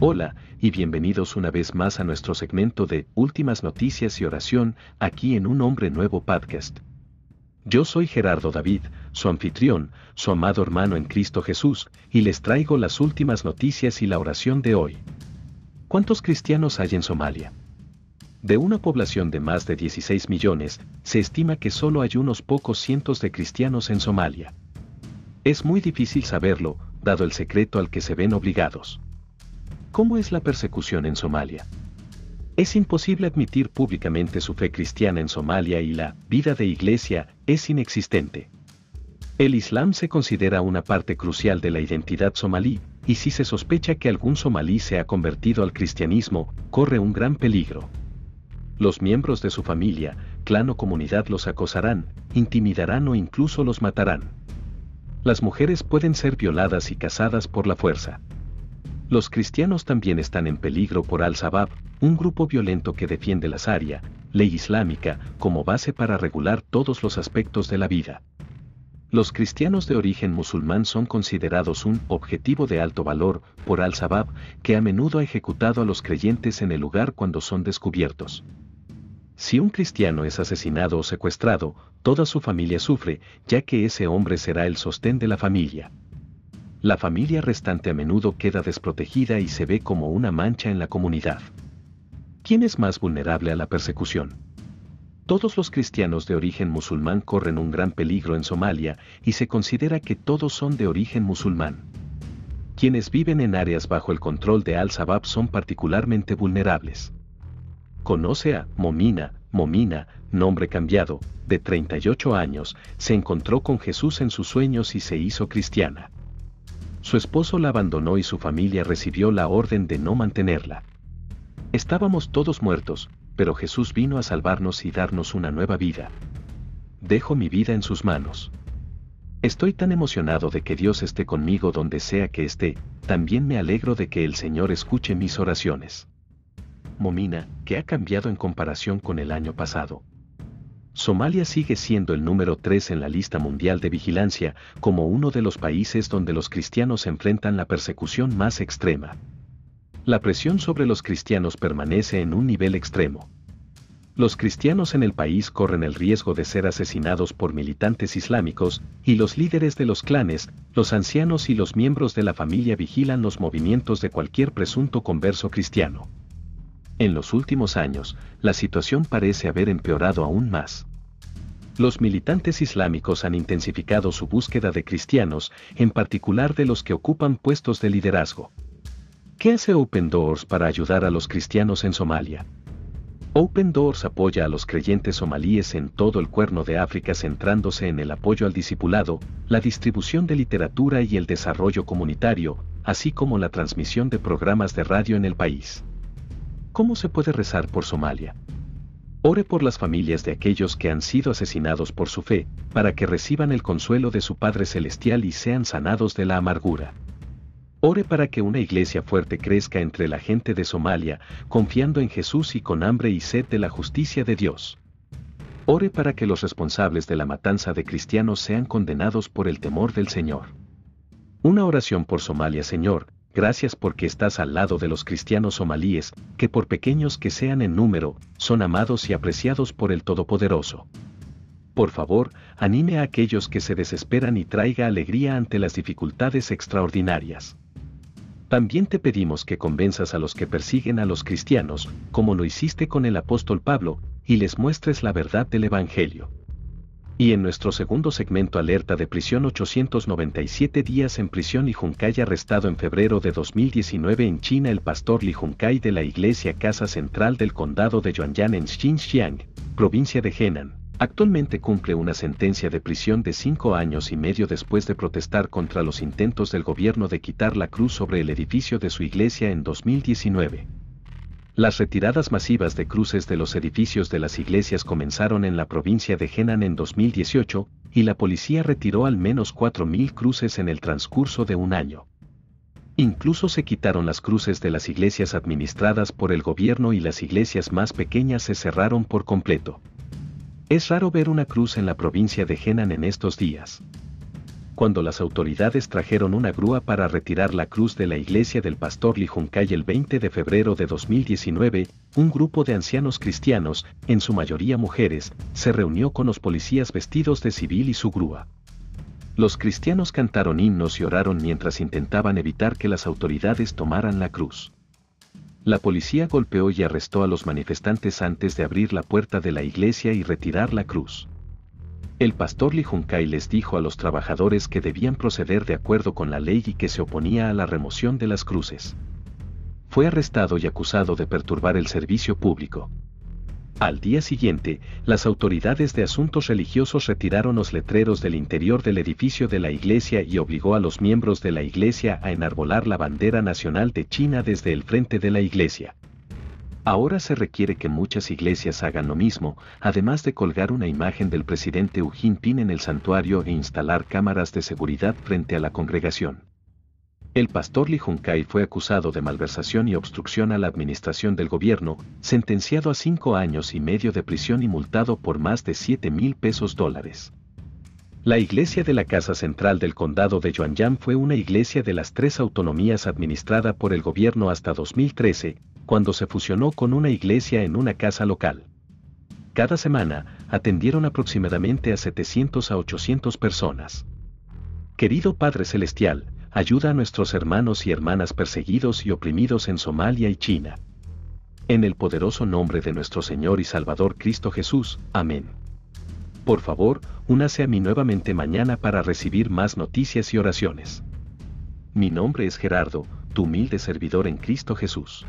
Hola, y bienvenidos una vez más a nuestro segmento de Últimas Noticias y Oración, aquí en Un Hombre Nuevo Podcast. Yo soy Gerardo David, su anfitrión, su amado hermano en Cristo Jesús, y les traigo las últimas noticias y la oración de hoy. ¿Cuántos cristianos hay en Somalia? De una población de más de 16 millones, se estima que solo hay unos pocos cientos de cristianos en Somalia. Es muy difícil saberlo, dado el secreto al que se ven obligados. ¿Cómo es la persecución en Somalia? Es imposible admitir públicamente su fe cristiana en Somalia y la vida de iglesia es inexistente. El Islam se considera una parte crucial de la identidad somalí, y si se sospecha que algún somalí se ha convertido al cristianismo, corre un gran peligro. Los miembros de su familia, clan o comunidad los acosarán, intimidarán o incluso los matarán. Las mujeres pueden ser violadas y casadas por la fuerza. Los cristianos también están en peligro por Al-Shabaab, un grupo violento que defiende la Sharia, ley islámica, como base para regular todos los aspectos de la vida. Los cristianos de origen musulmán son considerados un objetivo de alto valor por Al-Shabaab, que a menudo ha ejecutado a los creyentes en el lugar cuando son descubiertos. Si un cristiano es asesinado o secuestrado, toda su familia sufre, ya que ese hombre será el sostén de la familia la familia restante a menudo queda desprotegida y se ve como una mancha en la comunidad. ¿Quién es más vulnerable a la persecución? Todos los cristianos de origen musulmán corren un gran peligro en Somalia y se considera que todos son de origen musulmán. Quienes viven en áreas bajo el control de Al-Shabaab son particularmente vulnerables. Conoce a Momina, Momina, nombre cambiado, de 38 años, se encontró con Jesús en sus sueños y se hizo cristiana. Su esposo la abandonó y su familia recibió la orden de no mantenerla. Estábamos todos muertos, pero Jesús vino a salvarnos y darnos una nueva vida. Dejo mi vida en sus manos. Estoy tan emocionado de que Dios esté conmigo donde sea que esté, también me alegro de que el Señor escuche mis oraciones. Momina, ¿qué ha cambiado en comparación con el año pasado? Somalia sigue siendo el número 3 en la lista mundial de vigilancia, como uno de los países donde los cristianos enfrentan la persecución más extrema. La presión sobre los cristianos permanece en un nivel extremo. Los cristianos en el país corren el riesgo de ser asesinados por militantes islámicos, y los líderes de los clanes, los ancianos y los miembros de la familia vigilan los movimientos de cualquier presunto converso cristiano. En los últimos años, la situación parece haber empeorado aún más. Los militantes islámicos han intensificado su búsqueda de cristianos, en particular de los que ocupan puestos de liderazgo. ¿Qué hace Open Doors para ayudar a los cristianos en Somalia? Open Doors apoya a los creyentes somalíes en todo el cuerno de África centrándose en el apoyo al discipulado, la distribución de literatura y el desarrollo comunitario, así como la transmisión de programas de radio en el país. ¿Cómo se puede rezar por Somalia? Ore por las familias de aquellos que han sido asesinados por su fe, para que reciban el consuelo de su Padre Celestial y sean sanados de la amargura. Ore para que una iglesia fuerte crezca entre la gente de Somalia, confiando en Jesús y con hambre y sed de la justicia de Dios. Ore para que los responsables de la matanza de cristianos sean condenados por el temor del Señor. Una oración por Somalia, Señor, gracias porque estás al lado de los cristianos somalíes, que por pequeños que sean en número, son amados y apreciados por el Todopoderoso. Por favor, anime a aquellos que se desesperan y traiga alegría ante las dificultades extraordinarias. También te pedimos que convenzas a los que persiguen a los cristianos, como lo hiciste con el apóstol Pablo, y les muestres la verdad del Evangelio. Y en nuestro segundo segmento alerta de prisión 897 días en prisión y Junkai arrestado en febrero de 2019 en China el pastor Li Junkai de la iglesia Casa Central del condado de Yuanyang en Xinjiang, provincia de Henan. Actualmente cumple una sentencia de prisión de cinco años y medio después de protestar contra los intentos del gobierno de quitar la cruz sobre el edificio de su iglesia en 2019. Las retiradas masivas de cruces de los edificios de las iglesias comenzaron en la provincia de Henan en 2018, y la policía retiró al menos 4.000 cruces en el transcurso de un año. Incluso se quitaron las cruces de las iglesias administradas por el gobierno y las iglesias más pequeñas se cerraron por completo. Es raro ver una cruz en la provincia de Henan en estos días. Cuando las autoridades trajeron una grúa para retirar la cruz de la iglesia del pastor Lijuncay el 20 de febrero de 2019, un grupo de ancianos cristianos, en su mayoría mujeres, se reunió con los policías vestidos de civil y su grúa. Los cristianos cantaron himnos y oraron mientras intentaban evitar que las autoridades tomaran la cruz. La policía golpeó y arrestó a los manifestantes antes de abrir la puerta de la iglesia y retirar la cruz. El pastor Li Junkai les dijo a los trabajadores que debían proceder de acuerdo con la ley y que se oponía a la remoción de las cruces. Fue arrestado y acusado de perturbar el servicio público. Al día siguiente, las autoridades de asuntos religiosos retiraron los letreros del interior del edificio de la iglesia y obligó a los miembros de la iglesia a enarbolar la bandera nacional de China desde el frente de la iglesia. Ahora se requiere que muchas iglesias hagan lo mismo, además de colgar una imagen del presidente Hu Jinping en el santuario e instalar cámaras de seguridad frente a la congregación. El pastor Li Junkai fue acusado de malversación y obstrucción a la administración del gobierno, sentenciado a cinco años y medio de prisión y multado por más de 7 mil pesos dólares. La iglesia de la Casa Central del Condado de Yuanyang fue una iglesia de las tres autonomías administrada por el gobierno hasta 2013, cuando se fusionó con una iglesia en una casa local. Cada semana, atendieron aproximadamente a 700 a 800 personas. Querido Padre Celestial, ayuda a nuestros hermanos y hermanas perseguidos y oprimidos en Somalia y China. En el poderoso nombre de nuestro Señor y Salvador Cristo Jesús. Amén. Por favor, únase a mí nuevamente mañana para recibir más noticias y oraciones. Mi nombre es Gerardo, tu humilde servidor en Cristo Jesús.